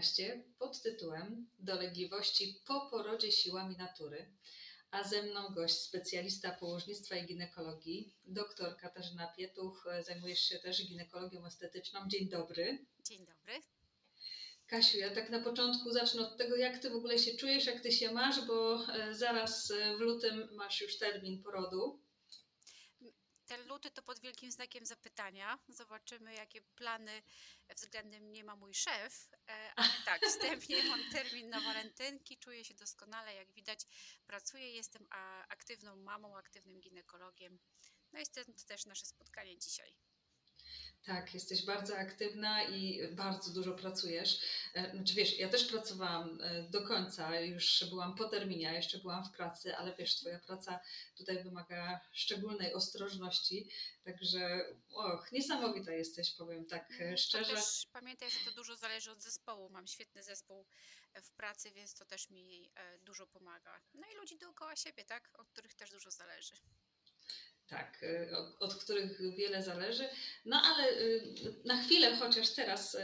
podcaście pod tytułem Dolegliwości po porodzie siłami natury, a ze mną gość specjalista położnictwa i ginekologii, dr Katarzyna Pietuch. Zajmujesz się też ginekologią estetyczną. Dzień dobry. Dzień dobry. Kasiu, ja tak na początku zacznę od tego, jak ty w ogóle się czujesz, jak ty się masz, bo e, zaraz e, w lutym masz już termin porodu. Ten luty to pod wielkim znakiem zapytania. Zobaczymy, jakie plany względem mnie ma mój szef. E, ale tak, wstępnie mam termin na walentynki, czuję się doskonale. Jak widać, pracuję, jestem aktywną mamą, aktywnym ginekologiem. No i stąd też nasze spotkanie dzisiaj. Tak, jesteś bardzo aktywna i bardzo dużo pracujesz. E, znaczy wiesz, ja też pracowałam e, do końca, już byłam po terminie, jeszcze byłam w pracy, ale wiesz, twoja praca tutaj wymaga szczególnej ostrożności, także och, niesamowita jesteś, powiem tak e, szczerze. To też pamiętaj, że to dużo zależy od zespołu. Mam świetny zespół w pracy, więc to też mi dużo pomaga. No i ludzi dookoła siebie, tak, od których też dużo zależy tak, y, od których wiele zależy. No ale y, na chwilę, chociaż teraz y,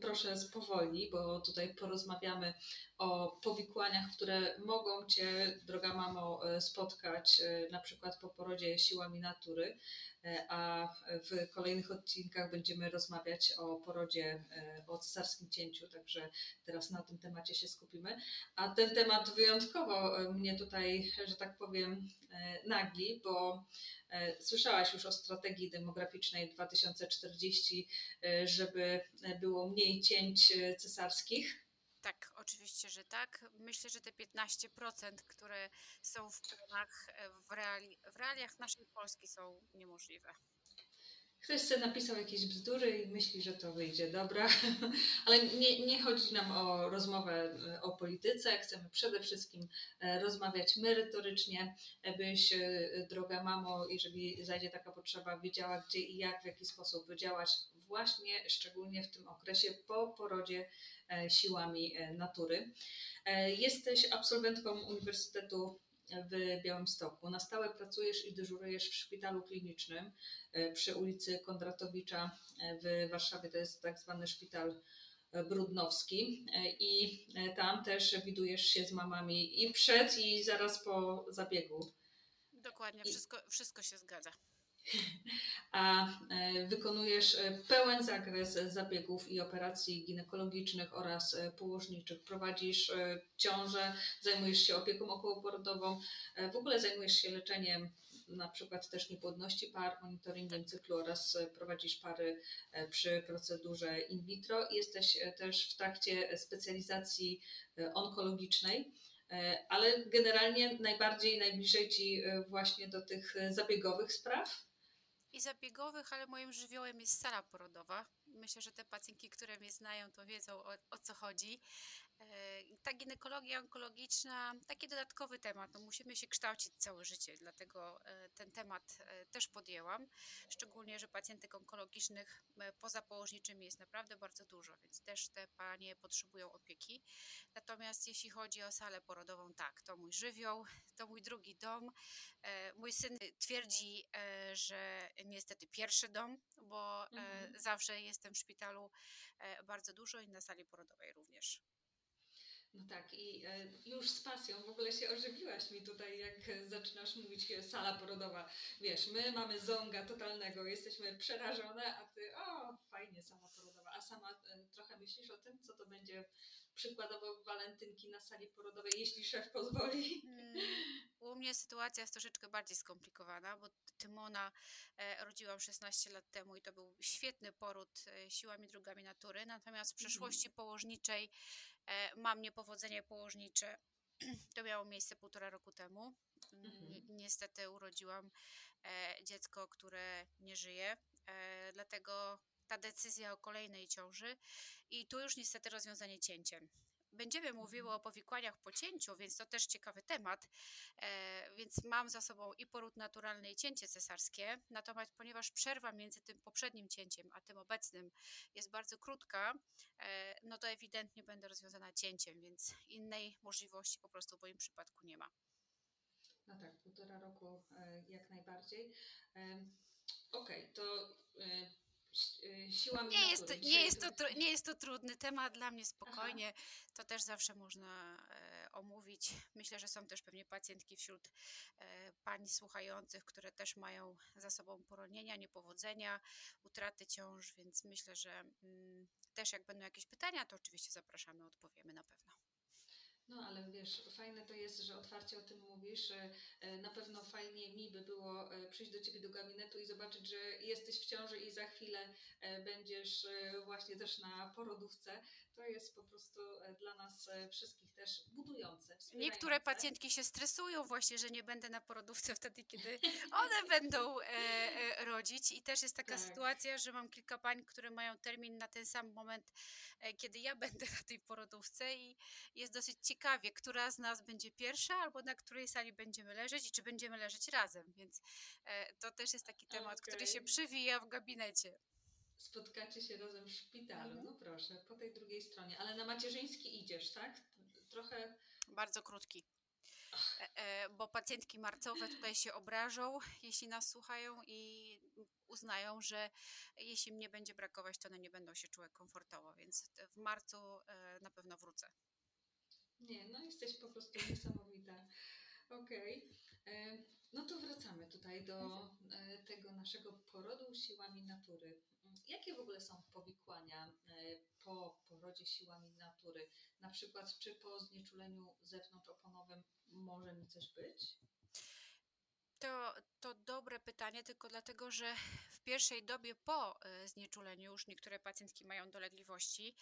proszę spowolni, bo tutaj porozmawiamy o powikłaniach, które mogą Cię, droga mamo, spotkać na przykład po porodzie siłami natury, a w kolejnych odcinkach będziemy rozmawiać o porodzie, o cesarskim cięciu, także teraz na tym temacie się skupimy. A ten temat wyjątkowo mnie tutaj, że tak powiem, nagli, bo E, słyszałaś już o strategii demograficznej 2040, e, żeby było mniej cięć e, cesarskich? Tak, oczywiście, że tak. Myślę, że te 15%, które są w planach w, reali w realiach naszej Polski są niemożliwe. Ktoś sobie napisał jakieś bzdury i myśli, że to wyjdzie dobra, ale nie, nie chodzi nam o rozmowę e, o polityce. Chcemy przede wszystkim e, rozmawiać merytorycznie, byś, e, droga mamo, jeżeli zajdzie taka potrzeba, wiedziała gdzie i jak, w jaki sposób działać właśnie, szczególnie w tym okresie po porodzie siłami natury. Jesteś absolwentką Uniwersytetu w Białymstoku. Na stałe pracujesz i dyżurujesz w szpitalu klinicznym e, przy ulicy Kondratowicza e, w Warszawie. To jest tak zwany szpital e, Brudnowski i tam też widujesz się z mamami i przed i zaraz po zabiegu. Dokładnie, wszystko, wszystko się zgadza a e, wykonujesz e, pełen zakres zabiegów i operacji ginekologicznych oraz e, położniczych. Prowadzisz ciążę, zajmujesz się opieką okołoporodową, w ogóle zajmujesz się leczeniem na przykład też niepłodności par, monitoringiem cyklu oraz prowadzisz pary przy procedurze in vitro. Jesteś też w trakcie specjalizacji onkologicznej ale generalnie najbardziej najbliżej Ci właśnie do tych zabiegowych spraw? I zabiegowych, ale moim żywiołem jest sala porodowa. Myślę, że te pacjentki, które mnie znają, to wiedzą o, o co chodzi. E, ta ginekologia onkologiczna, taki dodatkowy temat. No musimy się kształcić całe życie, dlatego e, ten temat e, też podjęłam. Szczególnie, że pacjentek onkologicznych poza położniczymi jest naprawdę bardzo dużo, więc też te panie potrzebują opieki. Natomiast jeśli chodzi o salę porodową, tak, to mój żywioł, to mój drugi dom. Mój syn twierdzi, że niestety pierwszy dom, bo mhm. zawsze jestem w szpitalu bardzo dużo i na sali porodowej również. No tak, i e, już z pasją w ogóle się ożywiłaś mi tutaj, jak zaczynasz mówić e, sala porodowa. Wiesz, my mamy zonga totalnego, jesteśmy przerażone, a ty, o, fajnie, sala porodowa. A sama e, trochę myślisz o tym, co to będzie przykładowo walentynki na sali porodowej, jeśli szef pozwoli? Mm, u mnie sytuacja jest troszeczkę bardziej skomplikowana, bo Tymona rodziłam 16 lat temu i to był świetny poród siłami drugami natury, natomiast w mhm. przeszłości położniczej mam niepowodzenie położnicze. To miało miejsce półtora roku temu. Mhm. Niestety urodziłam e, dziecko, które nie żyje, e, dlatego ta decyzja o kolejnej ciąży i tu już niestety rozwiązanie cięciem. Będziemy mówiły mhm. o powikłaniach po cięciu, więc to też ciekawy temat. E, więc mam za sobą i poród naturalny, i cięcie cesarskie. Natomiast ponieważ przerwa między tym poprzednim cięciem a tym obecnym jest bardzo krótka, e, no to ewidentnie będę rozwiązana cięciem, więc innej możliwości po prostu w moim przypadku nie ma. No tak, półtora roku e, jak najbardziej. Okej, okay, to y, siłami Nie jest, to, natury. nie, Dzisiaj- jest to, nie jest to trudny temat dla mnie spokojnie. To też zawsze można e, omówić. Myślę, że są też pewnie pacjentki wśród e, pań słuchających, które też mają za sobą poronienia, niepowodzenia, utraty ciąż, więc myślę, że mm, też jak będą jakieś pytania, to oczywiście zapraszamy, odpowiemy na pewno. No ale wiesz, fajne to jest, że otwarcie o tym mówisz. E, Na pewno fajnie mi by było e, przyjść do Ciebie do gabinetu i zobaczyć, że jesteś w ciąży i za chwilę e, będziesz właśnie też na porodówce. To jest po prostu e, dla nas e, wszystkich też budujące. Niektóre pacjentki się stresują właśnie, że nie będę na porodówce wtedy, kiedy one będą e, e, rodzić i też jest taka Tak. sytuacja, że mam kilka pań, które mają termin na ten sam moment, e, kiedy ja będę na tej porodówce i jest dosyć ciekawie, która z nas będzie pierwsza albo na której sali będziemy leżeć i czy będziemy leżeć razem, więc e, to też jest taki temat, który się Okej. przewija w gabinecie. Spotkacie się razem w szpitalu. Mhm. No proszę, po tej drugiej stronie. Ale na macierzyński idziesz, tak? Trochę. Bardzo krótki. E, e, Bo pacjentki marcowe tutaj się obrażą, jeśli nas słuchają i uznają, że jeśli mnie będzie brakować, to one nie będą się czuły komfortowo, więc w marcu e, na pewno wrócę. Nie, no jesteś po prostu niesamowita. Okej. E, No to wracamy tutaj do e, tego naszego porodu siłami natury. Jakie w ogóle są powikłania e, po porodzie siłami natury? Na przykład, czy po znieczuleniu zewnątrzoponowym może mi coś być? To, to dobre pytanie, tylko dlatego, że w pierwszej dobie po e, znieczuleniu już niektóre pacjentki mają dolegliwości,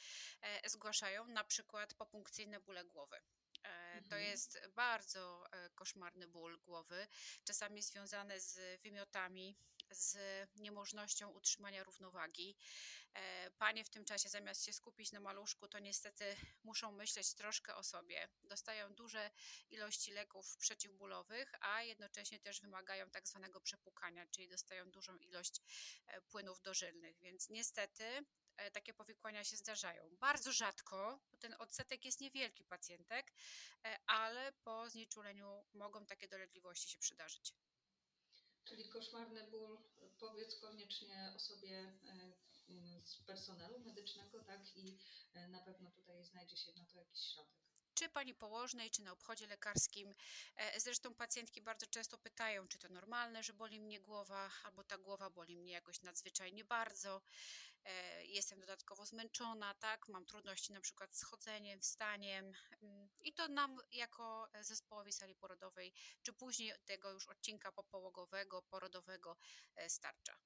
e, zgłaszają na przykład popunkcyjne bóle głowy. To Mhm. jest bardzo koszmarny ból głowy, czasami związany z wymiotami, z niemożnością utrzymania równowagi. E, Panie w tym czasie zamiast się skupić na maluszku, to niestety muszą myśleć troszkę o sobie. Dostają duże ilości leków przeciwbólowych, a jednocześnie też wymagają tak zwanego przepłukania, czyli dostają dużą ilość e, płynów dożylnych, więc niestety e, takie powikłania się zdarzają. Bardzo rzadko, bo ten odsetek jest niewielki pacjentek, ale po znieczuleniu mogą takie dolegliwości się przydarzyć. Czyli koszmarny ból, powiedz koniecznie osobie e, z personelu medycznego, tak? I e, na pewno tutaj znajdzie się na to jakiś środek. Czy pani położnej, czy na obchodzie lekarskim. E, Zresztą pacjentki bardzo często pytają, czy to normalne, że boli mnie głowa, albo ta głowa boli mnie jakoś nadzwyczajnie bardzo. E, Jestem dodatkowo zmęczona, tak, mam trudności na przykład z chodzeniem, wstaniem mm, i to nam jako zespołowi sali porodowej, czy później tego już odcinka popałogowego, porodowego e, starcza.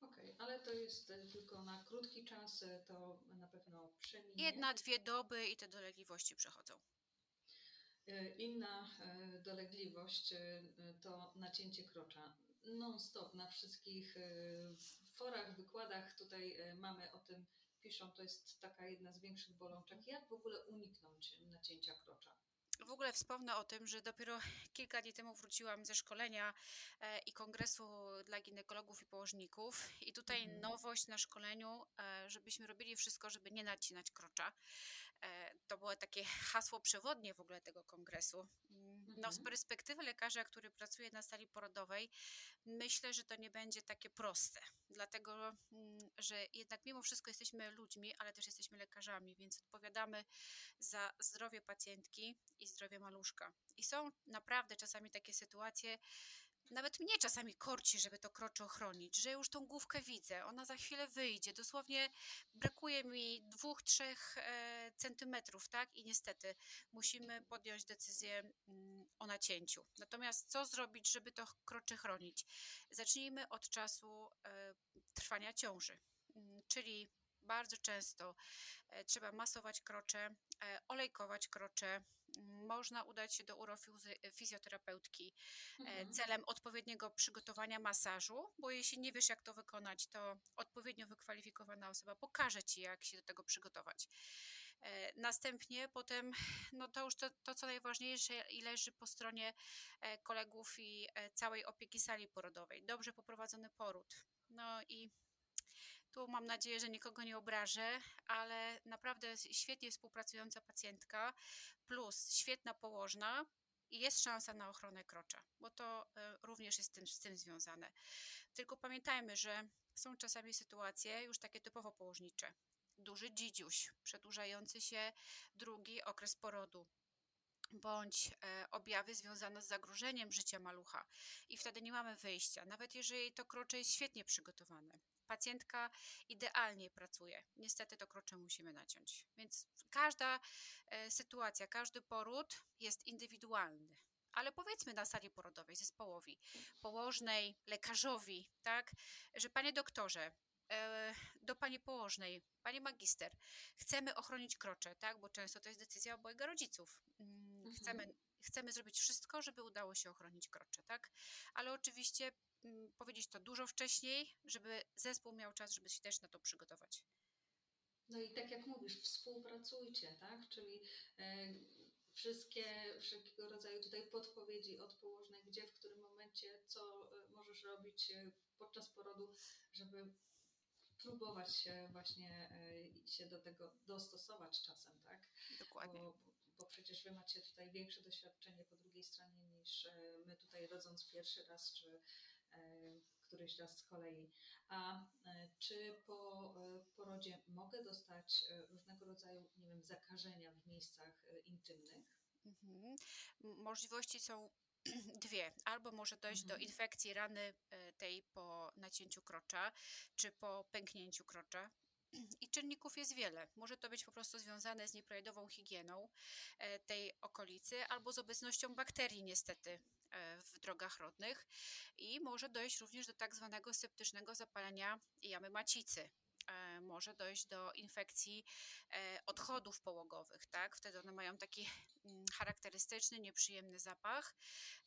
Okej, ale to jest e, tylko na krótki czas, e, to na pewno przeminie. Jedna, dwie doby i te dolegliwości przechodzą. E, Inna dolegliwość to nacięcie krocza. Non-stop na wszystkich forach, wykładach tutaj mamy o tym, piszą, to jest taka jedna z większych bolączek. Jak w ogóle uniknąć nacięcia krocza? W ogóle wspomnę o tym, że dopiero kilka dni temu wróciłam ze szkolenia e, i kongresu dla ginekologów i położników. I tutaj Mhm. nowość na szkoleniu, e, żebyśmy robili wszystko, żeby nie nacinać krocza. E, To było takie hasło przewodnie w ogóle tego kongresu. No, z Mhm. perspektywy lekarza, który pracuje na sali porodowej, myślę, że to nie będzie takie proste. Dlatego, mm, że jednak mimo wszystko jesteśmy ludźmi, ale też jesteśmy lekarzami, więc odpowiadamy za zdrowie pacjentki i zdrowie maluszka. I są naprawdę czasami takie sytuacje, nawet mnie czasami korci, żeby to krocze ochronić, że już tą główkę widzę, ona za chwilę wyjdzie, dosłownie brakuje mi dwóch, trzech e, centymetrów, tak? I niestety musimy podjąć decyzję mm, o nacięciu. Natomiast co zrobić, żeby to krocze chronić? Zacznijmy od czasu e, trwania ciąży, Mm, czyli bardzo często e, trzeba masować krocze, e, olejkować krocze. Można udać się do urofizjoterapeutki Mhm. celem odpowiedniego przygotowania masażu, bo jeśli nie wiesz, jak to wykonać, to odpowiednio wykwalifikowana osoba pokaże ci, jak się do tego przygotować. E, Następnie potem, no to już to, to co najważniejsze i leży po stronie e, kolegów i e, całej opieki sali porodowej. Dobrze poprowadzony poród. No i tu mam nadzieję, że nikogo nie obrażę, ale naprawdę świetnie współpracująca pacjentka plus świetna położna i jest szansa na ochronę krocza, bo to również jest z tym, z tym związane. Tylko pamiętajmy, że są czasami sytuacje już takie typowo położnicze. Duży dzidziuś, przedłużający się drugi okres porodu, bądź e, objawy związane z zagrożeniem życia malucha i wtedy nie mamy wyjścia, nawet jeżeli to krocze jest świetnie przygotowane. Pacjentka idealnie pracuje. Niestety to krocze musimy naciąć. Więc każda e, sytuacja, każdy poród jest indywidualny. Ale powiedzmy na sali porodowej zespołowi, położnej, lekarzowi, tak, że panie doktorze, do pani położnej, pani magister, chcemy ochronić krocze, tak, bo często to jest decyzja obojga rodziców. Mm, Mhm. Chcemy, chcemy zrobić wszystko, żeby udało się ochronić krocze, tak, ale oczywiście mm, powiedzieć to dużo wcześniej, żeby zespół miał czas, żeby się też na to przygotować. No i tak jak mówisz, współpracujcie, tak? Czyli e, wszystkie, wszelkiego rodzaju tutaj podpowiedzi od położnej, gdzie, w którym momencie, co e, możesz robić e, podczas porodu, żeby próbować się właśnie e, się do tego dostosować czasem, tak? Dokładnie. Bo, bo przecież wy macie tutaj większe doświadczenie po drugiej stronie niż e, my tutaj rodząc pierwszy raz, czy e, któryś raz z kolei. A czy po porodzie mogę dostać różnego rodzaju, nie wiem, zakażenia w miejscach intymnych? Mhm. Możliwości są dwie. Albo może dojść do Mhm. infekcji rany e, tej po nacięciu krocza, czy po pęknięciu krocza. I czynników jest wiele. Może to być po prostu związane z nieprawidłową higieną e, tej okolicy, albo z obecnością bakterii, niestety, e, w drogach rodnych. I może dojść również do tak zwanego septycznego zapalenia jamy macicy. Może dojść do infekcji odchodów połogowych, tak? Wtedy one mają taki charakterystyczny, nieprzyjemny zapach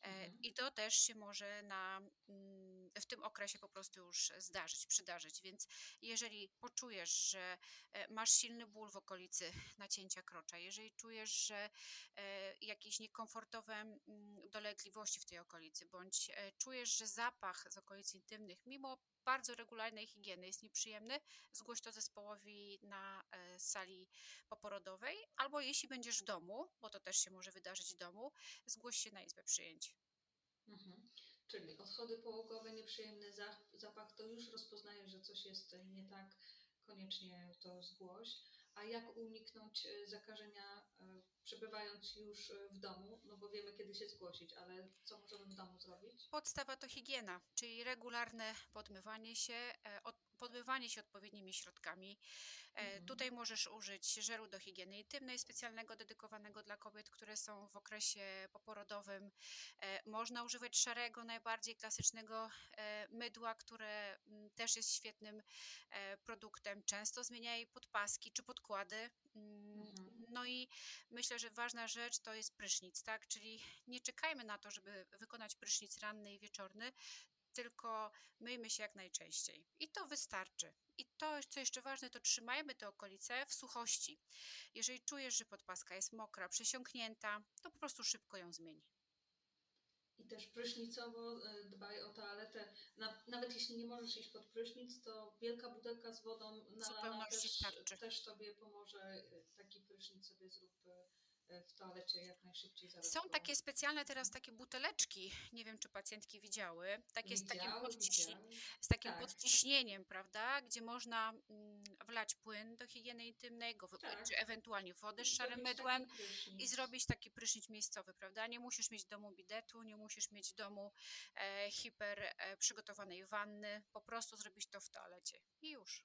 e, Mhm. i to też się może na, mm, w tym okresie po prostu już zdarzyć, przydarzyć. Więc jeżeli poczujesz, że e, masz silny ból w okolicy nacięcia krocza, jeżeli czujesz, że e, jakieś niekomfortowe mm, dolegliwości w tej okolicy, bądź e, czujesz, że zapach z okolic intymnych, mimo bardzo regularnej higieny jest nieprzyjemny, zgłoś to zespołowi na sali poporodowej, albo jeśli będziesz w domu, bo to też się może wydarzyć w domu, zgłoś się na izbę przyjęć. Mhm. Czyli odchody połogowe, nieprzyjemny za- zapach, to już rozpoznajesz, że coś jest nie tak, koniecznie to zgłoś. A jak uniknąć e, zakażenia e, przebywając już e, w domu? No bo wiemy, kiedy się zgłosić, ale co możemy w domu zrobić? Podstawa to higiena, czyli regularne podmywanie się, podmywanie się odpowiednimi środkami. E, Mhm. Tutaj możesz użyć żelu do higieny intymnej, specjalnego, dedykowanego dla kobiet, które są w okresie poporodowym. E, Można używać szarego, najbardziej klasycznego e, mydła, które mm, też jest świetnym produktem. Często zmieniaj podpaski czy podkłady. Mm, Mhm. No i myślę, że ważna rzecz to jest prysznic, tak? Czyli nie czekajmy na to, żeby wykonać prysznic ranny i wieczorny, tylko myjmy się jak najczęściej. I to wystarczy. I to, co jeszcze ważne, to trzymajmy te okolice w suchości. Jeżeli czujesz, że podpaska jest mokra, przesiąknięta, to po prostu szybko ją zmień. I też prysznicowo e, dbaj o toaletę. Na, nawet jeśli nie możesz iść pod prysznic, to wielka butelka z wodą zupełności też, też Tobie pomoże. E, Taki prysznic sobie zrób e, w toalecie jak najszybciej zaraz Są takie specjalne teraz takie buteleczki, nie wiem czy pacjentki widziały, takie z takim, podciśni- z takim Tak. podciśnieniem, prawda, gdzie można mm, wlać płyn do higieny intymnej, go wypłyć, Tak. czy ewentualnie wodę z szarym mydłem i zrobić taki prysznic miejscowy, prawda? Nie musisz mieć domu bidetu, nie musisz mieć domu e, hiper e, przygotowanej wanny, po prostu zrobić to w toalecie i już.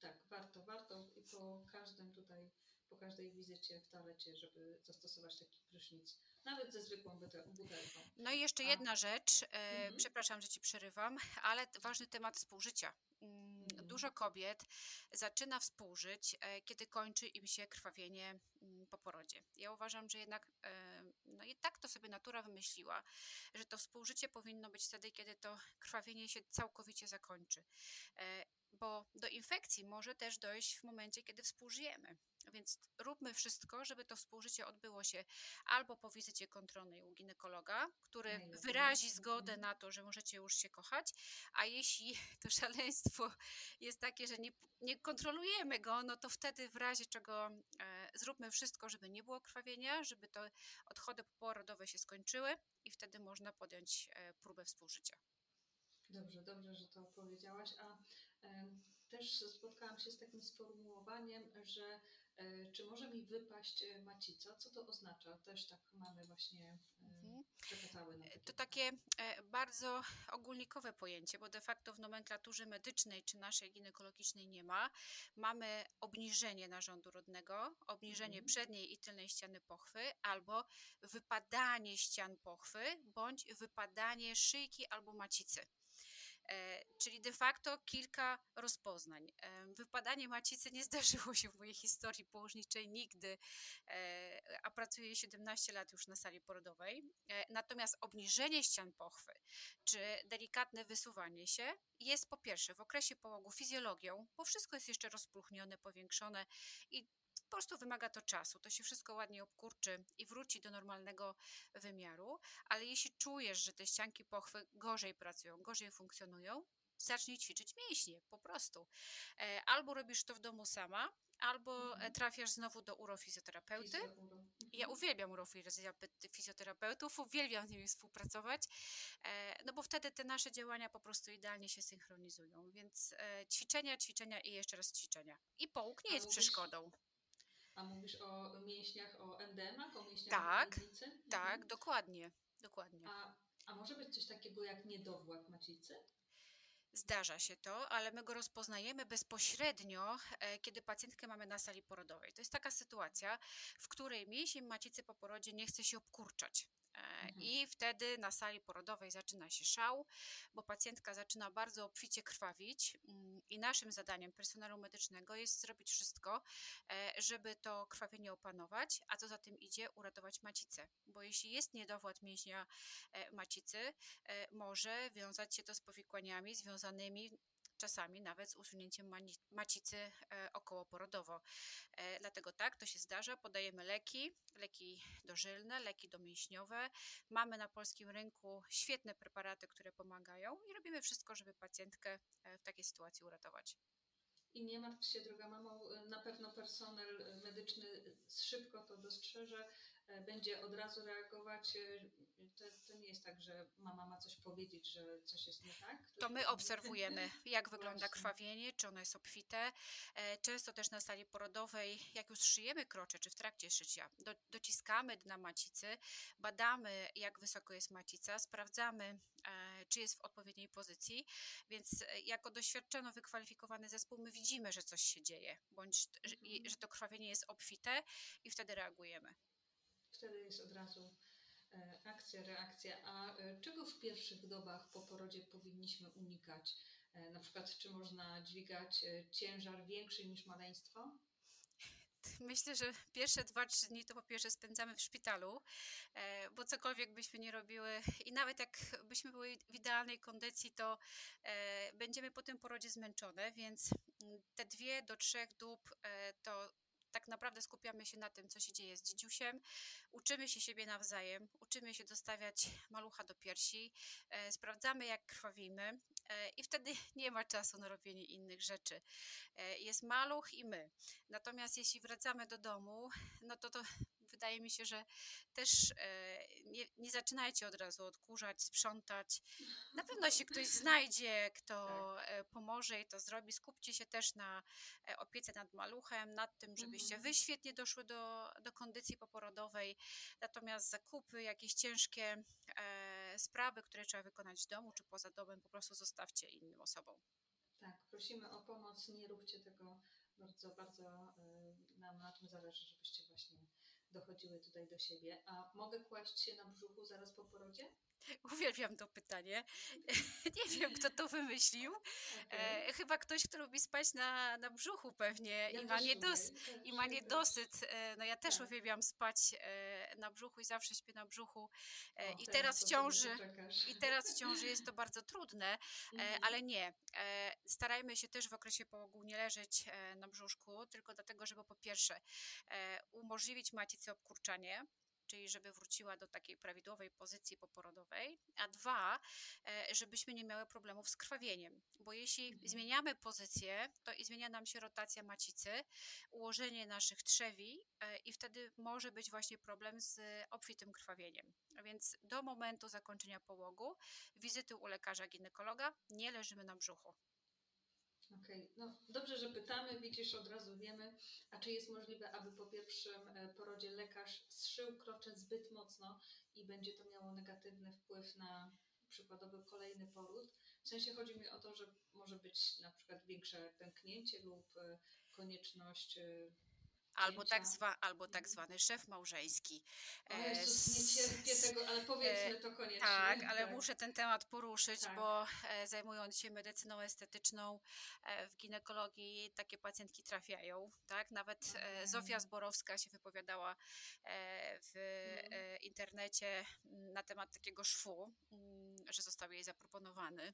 Tak, warto, warto i po każdym tutaj, po każdej wizycie w toalecie, żeby zastosować taki prysznic, nawet ze zwykłą bute- butelką. No i jeszcze A. jedna rzecz, e, Mhm. przepraszam, że ci przerywam, ale ważny temat współżycia. Mm, Mhm. Dużo kobiet zaczyna współżyć, e, kiedy kończy im się krwawienie mm, po porodzie. Ja uważam, że jednak, e, no i tak to sobie natura wymyśliła, że to współżycie powinno być wtedy, kiedy to krwawienie się całkowicie zakończy. E, Bo do infekcji może też dojść w momencie, kiedy współżyjemy. Więc róbmy wszystko, żeby to współżycie odbyło się albo po wizycie kontrolnej u ginekologa, który Najlepiej. wyrazi zgodę Mhm. na to, że możecie już się kochać, a jeśli to szaleństwo jest takie, że nie, nie kontrolujemy go, no to wtedy w razie czego e, zróbmy wszystko, żeby nie było krwawienia, żeby te odchody poporodowe się skończyły i wtedy można podjąć próbę współżycia. Dobrze, dobrze, że to powiedziałaś. A też spotkałam się z takim sformułowaniem, że e, czy może mi wypaść e, macica? Co to oznacza? Też tak mamy właśnie e, mhm. przekazały. To takie bardzo ogólnikowe pojęcie, bo de facto w nomenklaturze medycznej czy naszej ginekologicznej nie ma. Mamy obniżenie narządu rodnego, obniżenie mhm. przedniej i tylnej ściany pochwy, albo wypadanie ścian pochwy, bądź wypadanie szyjki albo macicy. E, czyli de facto kilka rozpoznań. E, wypadanie macicy nie zdarzyło się w mojej historii położniczej nigdy, e, a pracuję 17 lat już na sali porodowej. Natomiast obniżenie ścian pochwy czy delikatne wysuwanie się jest po pierwsze w okresie połogu fizjologią, bo wszystko jest jeszcze rozpluchnione, powiększone i po prostu wymaga to czasu. To się wszystko ładnie obkurczy i wróci do normalnego wymiaru, ale jeśli czujesz, że te ścianki pochwy gorzej pracują, gorzej funkcjonują, zacznij ćwiczyć mięśnie, po prostu. E, albo robisz to w domu sama, albo mhm. trafiasz znowu do urofizjoterapeuty. Ja mhm. uwielbiam urofizjoterapeutów, uwielbiam z nimi współpracować, e, no bo wtedy te nasze działania po prostu idealnie się synchronizują. Więc e, ćwiczenia, ćwiczenia i jeszcze raz ćwiczenia. I połóg nie jest przeszkodą. A mówisz o mięśniach, o endemach, o mięśniach tak, macicy? Tak, mhm. dokładnie, dokładnie. A, a może być coś takiego jak niedowład macicy? Zdarza się to, ale my go rozpoznajemy bezpośrednio, e, kiedy pacjentkę mamy na sali porodowej. To jest taka sytuacja, w której mięsień macicy po porodzie nie chce się obkurczać. Mhm. I wtedy na sali porodowej zaczyna się szał, bo pacjentka zaczyna bardzo obficie krwawić mm, i naszym zadaniem personelu medycznego jest zrobić wszystko, e, żeby to krwawienie opanować, a co za tym idzie, uratować macicę. Bo jeśli jest niedowład mięśnia e, macicy, e, może wiązać się to z powikłaniami związanymi czasami nawet z usunięciem macicy e, okołoporodowo. E, dlatego tak, to się zdarza. Podajemy leki, leki dożylne, leki domięśniowe. Mamy na polskim rynku świetne preparaty, które pomagają i robimy wszystko, żeby pacjentkę e, w takiej sytuacji uratować. I nie martw się, droga mamo, na pewno personel medyczny szybko to dostrzeże, będzie od razu reagować. To, to, nie jest tak, że mama ma coś powiedzieć, że coś jest nie tak. To my obserwujemy, jak wygląda krwawienie, czy ono jest obfite. E, często też na sali porodowej, jak już szyjemy krocze, czy w trakcie szycia, do, dociskamy dna macicy, badamy, jak wysoko jest macica, sprawdzamy, e, czy jest w odpowiedniej pozycji, więc e, jako doświadczono wykwalifikowany zespół, my widzimy, że coś się dzieje, bądź mhm. że to krwawienie jest obfite i wtedy reagujemy. Wtedy jest od razu akcja, reakcja. A e, czego w pierwszych dobach po porodzie powinniśmy unikać? E, na przykład, czy można dźwigać ciężar większy niż maleństwo? Myślę, że pierwsze dwa, trzy dni to po pierwsze spędzamy w szpitalu, bo cokolwiek byśmy nie robiły i nawet jak byśmy były w idealnej kondycji, to będziemy po tym porodzie zmęczone, więc mm, te dwie do trzech dób to tak naprawdę skupiamy się na tym, co się dzieje z dzidziusiem, uczymy się siebie nawzajem, uczymy się dostawiać malucha do piersi, e, sprawdzamy jak krwawimy e, i wtedy nie ma czasu na robienie innych rzeczy. E, jest maluch i my. Natomiast jeśli wracamy do domu, no to to wydaje mi się, że też e, nie, nie zaczynajcie od razu odkurzać, sprzątać. Na pewno się ktoś znajdzie, kto tak. E, pomoże i to zrobi. Skupcie się też na e, opiece nad maluchem, nad tym, żebyście mhm. wy świetnie doszły do, do kondycji poporodowej. Natomiast zakupy, jakieś ciężkie sprawy, które trzeba wykonać w domu czy poza domem, po prostu zostawcie innym osobom. Tak, prosimy o pomoc, nie róbcie tego. Bardzo, bardzo nam na tym zależy, żebyście właśnie dochodziły tutaj do siebie. A mogę kłaść się na brzuchu zaraz po porodzie? Uwielbiam to pytanie. Nie wiem, kto to wymyślił. Okay. E, chyba ktoś, kto lubi spać na, na brzuchu pewnie ja i, ma niedos i ma niedosyt. E, no ja też tak. uwielbiam spać e, na brzuchu i zawsze śpię na brzuchu. E, o, I teraz w ciąży i teraz w ciąży jest to bardzo trudne, e, mhm. ale nie. E, starajmy się też w okresie połogu nie leżeć na brzuszku, tylko dlatego, żeby po pierwsze umożliwić macicy obkurczanie, czyli żeby wróciła do takiej prawidłowej pozycji poporodowej, a dwa, e, żebyśmy nie miały problemów z krwawieniem, bo jeśli Mhm. zmieniamy pozycję, to i zmienia nam się rotacja macicy, ułożenie naszych trzewi e, i wtedy może być właśnie problem z obfitym krwawieniem. A więc do momentu zakończenia połogu, wizyty u lekarza ginekologa, nie leżymy na brzuchu. Okej, no dobrze, że pytamy, widzisz, od razu wiemy. A czy jest możliwe, aby po pierwszym e, porodzie lekarz zszył krocze zbyt mocno i będzie to miało negatywny wpływ na przykładowy kolejny poród? W sensie chodzi mi o to, że może być na przykład większe pęknięcie lub e, konieczność e, Albo tak, zwa, albo tak Mhm. zwany szef małżeński. O E, Jezus, nie cierpię tego, ale powiedzmy to koniecznie. Tak, ale muszę ten temat poruszyć, Tak. bo e, zajmując się medycyną estetyczną e, w ginekologii takie pacjentki trafiają, tak? Nawet e, Zofia. Zborowska się wypowiadała e, w Mhm. e, internecie na temat takiego szwu, że został jej zaproponowany.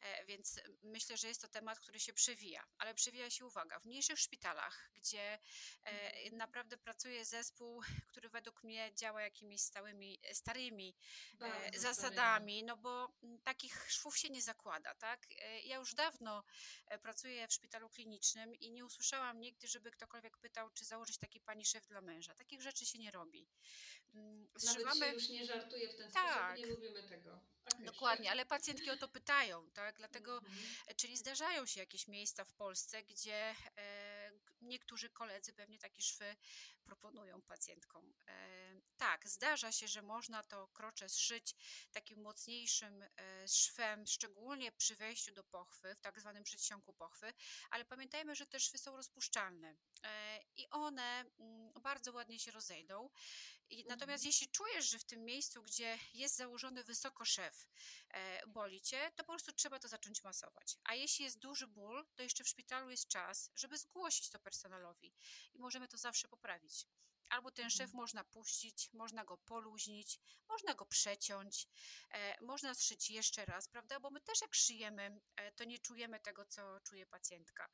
E, Więc myślę, że jest to temat, który się przewija, ale przewija się uwaga w mniejszych szpitalach, gdzie e, Mhm. naprawdę pracuje zespół, który według mnie działa jakimiś stałymi, starymi e, Bardzo zasadami, no bo mm, takich szwów się nie zakłada, tak? Ja już dawno pracuję w szpitalu klinicznym i nie usłyszałam nigdy, żeby ktokolwiek pytał, czy założyć taki pani szef dla męża. Takich rzeczy się nie robi. Mm, Nawet Zszywamy... się już nie żartuje w ten Tak. sposób, nie lubimy tego. Dokładnie, ale pacjentki o to pytają, tak? Dlatego, Mhm. czyli zdarzają się jakieś miejsca w Polsce, gdzie e, niektórzy koledzy pewnie takie szwy proponują pacjentkom. E, tak, zdarza się, że można to krocze zszyć takim mocniejszym e, szwem, szczególnie przy wejściu do pochwy, w tak zwanym przedsionku pochwy, ale pamiętajmy, że te szwy są rozpuszczalne e, i one mm, bardzo ładnie się rozejdą. I, natomiast Mhm. jeśli czujesz, że w tym miejscu, gdzie jest założony wysoko szef, e, boli cię, to po prostu trzeba to zacząć masować. A jeśli jest duży ból, to jeszcze w szpitalu jest czas, żeby zgłosić to personelowi i możemy to zawsze poprawić. Albo ten szef Mhm. można puścić, można go poluźnić, można go przeciąć, e, można zszyć jeszcze raz, prawda? Bo my też jak szyjemy, e, to nie czujemy tego, co czuje pacjentka.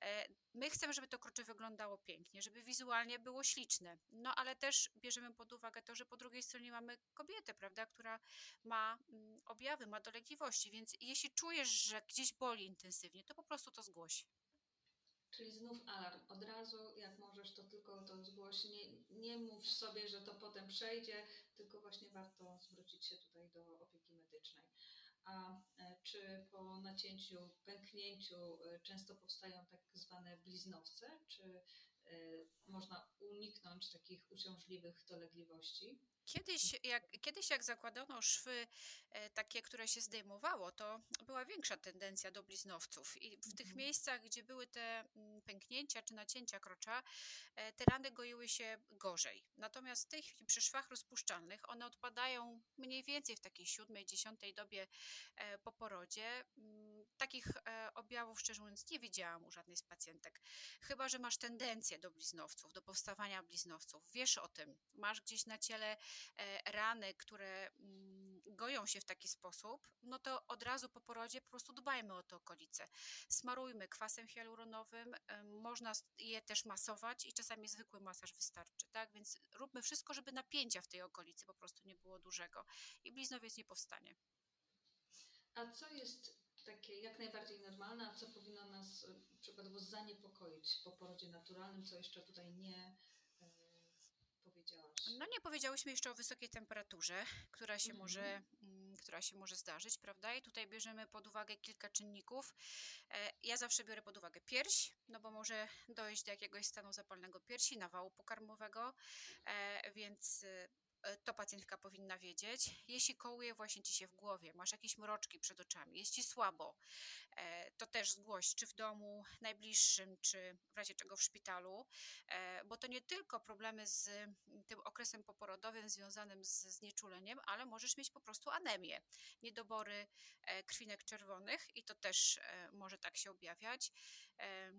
E, my chcemy, żeby to krocze wyglądało pięknie, żeby wizualnie było śliczne. No ale też bierzemy pod uwagę to, że po drugiej stronie mamy kobietę, prawda, która ma mm, objawy, ma dolegliwości, więc jeśli czujesz, że gdzieś boli intensywnie, to po prostu to zgłoś. Czyli znów alarm. Od razu, jak możesz, to tylko to zgłoś. Nie, nie mów sobie, że to potem przejdzie, tylko właśnie warto zwrócić się tutaj do opieki medycznej. A e, czy po nacięciu, pęknięciu e, często powstają tak zwane bliznowce? Czy e, można uniknąć takich uciążliwych dolegliwości? Kiedyś jak, kiedyś jak zakładano szwy e, takie, które się zdejmowało, to była większa tendencja do bliznowców i w tych Mhm. miejscach, gdzie były te mm, pęknięcia czy nacięcia krocza, e, te rany goiły się gorzej. Natomiast w tej chwili przy szwach rozpuszczalnych one odpadają mniej więcej w takiej siódmej, dziesiątej dobie e, po porodzie. Mm, Takich objawów, szczerze mówiąc, nie widziałam u żadnej z pacjentek. Chyba, że masz tendencję do bliznowców, do powstawania bliznowców. Wiesz o tym, masz gdzieś na ciele rany, które mm, goją się w taki sposób, no to od razu po porodzie po prostu dbajmy o te okolice. Smarujmy kwasem hialuronowym, e, można je też masować i czasami zwykły masaż wystarczy, tak? Więc róbmy wszystko, żeby napięcia w tej okolicy po prostu nie było dużego i bliznowiec nie powstanie. A co jest takie jak najbardziej normalne, a co powinno nas e, przykładowo zaniepokoić po porodzie naturalnym, co jeszcze tutaj nie e? No nie powiedziałyśmy jeszcze o wysokiej temperaturze, która się, Mhm. może, mm, która się może zdarzyć, prawda? I tutaj bierzemy pod uwagę kilka czynników. E, Ja zawsze biorę pod uwagę pierś, no bo może dojść do jakiegoś stanu zapalnego piersi, nawału pokarmowego, e, więc y, to pacjentka powinna wiedzieć. Jeśli kołuje właśnie ci się w głowie, masz jakieś mroczki przed oczami, jest ci słabo, e, to też zgłoś, czy w domu najbliższym, czy w razie czego w szpitalu, e, bo to nie tylko problemy z mm, tym okresem poporodowym związanym z znieczuleniem, ale możesz mieć po prostu anemię, niedobory e, krwinek czerwonych i to też e, może tak się objawiać. E,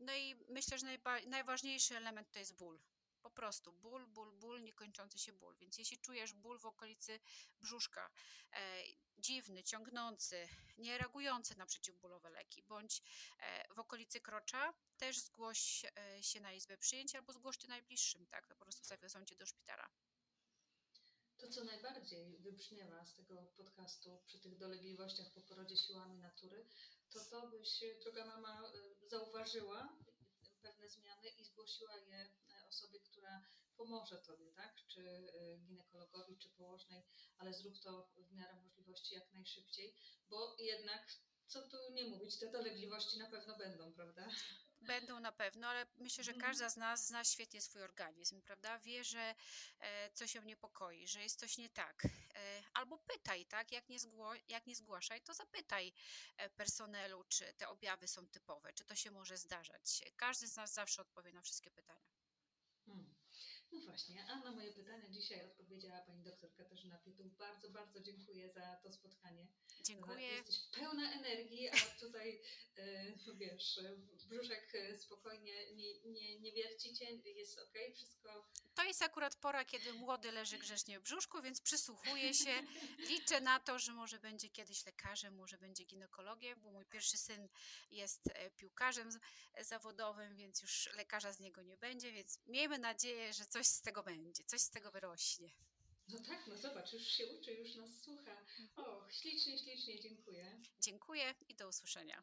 No i myślę, że najważniejszy element to jest ból. Po prostu ból, ból, ból, niekończący się ból. Więc jeśli czujesz ból w okolicy brzuszka, e, dziwny, ciągnący, nie reagujący na przeciwbólowe leki, bądź e, w okolicy krocza, też zgłoś e, się na izbę przyjęć albo zgłoś ty najbliższym, tak? To po prostu zawiozą cię do szpitala. To, co najbardziej wybrzmiewa z tego podcastu przy tych dolegliwościach po porodzie siłami natury, to to byś, droga mama, y, zauważyła pewne zmiany i zgłosiła je e, osobie, która pomoże tobie, tak? Czy y, ginekologowi, czy położnej, ale zrób to w miarę możliwości jak najszybciej, bo jednak co tu nie mówić, te dolegliwości na pewno będą, prawda? Będą na pewno, ale myślę, że Mhm. każda z nas zna świetnie swój organizm, prawda? Wie, że e, coś ją niepokoi, że jest coś nie tak. E, albo pytaj, tak? Jak nie, zgło- jak nie zgłaszaj, to zapytaj e, personelu, czy te objawy są typowe, czy to się może zdarzać. Każdy z nas zawsze odpowie na wszystkie pytania. No właśnie, a na moje pytania dzisiaj odpowiedziała pani doktor Katarzyna Pietuch. Bardzo, bardzo dziękuję za to spotkanie. Dziękuję. Jesteś pełna energii, a tutaj e, wiesz, brzuszek e, spokojnie nie, nie, nie wierci cię, jest ok, wszystko. To jest akurat pora, kiedy młody leży grzecznie w brzuszku, więc przysłuchuję się. Liczę na to, że może będzie kiedyś lekarzem, może będzie ginekologiem, bo mój pierwszy syn jest e, piłkarzem zawodowym, więc już lekarza z niego nie będzie, więc miejmy nadzieję, że coś z tego będzie, coś z tego wyrośnie. No tak, no zobacz, już się uczy, już nas słucha. Och, ślicznie, ślicznie dziękuję. Dziękuję i do usłyszenia.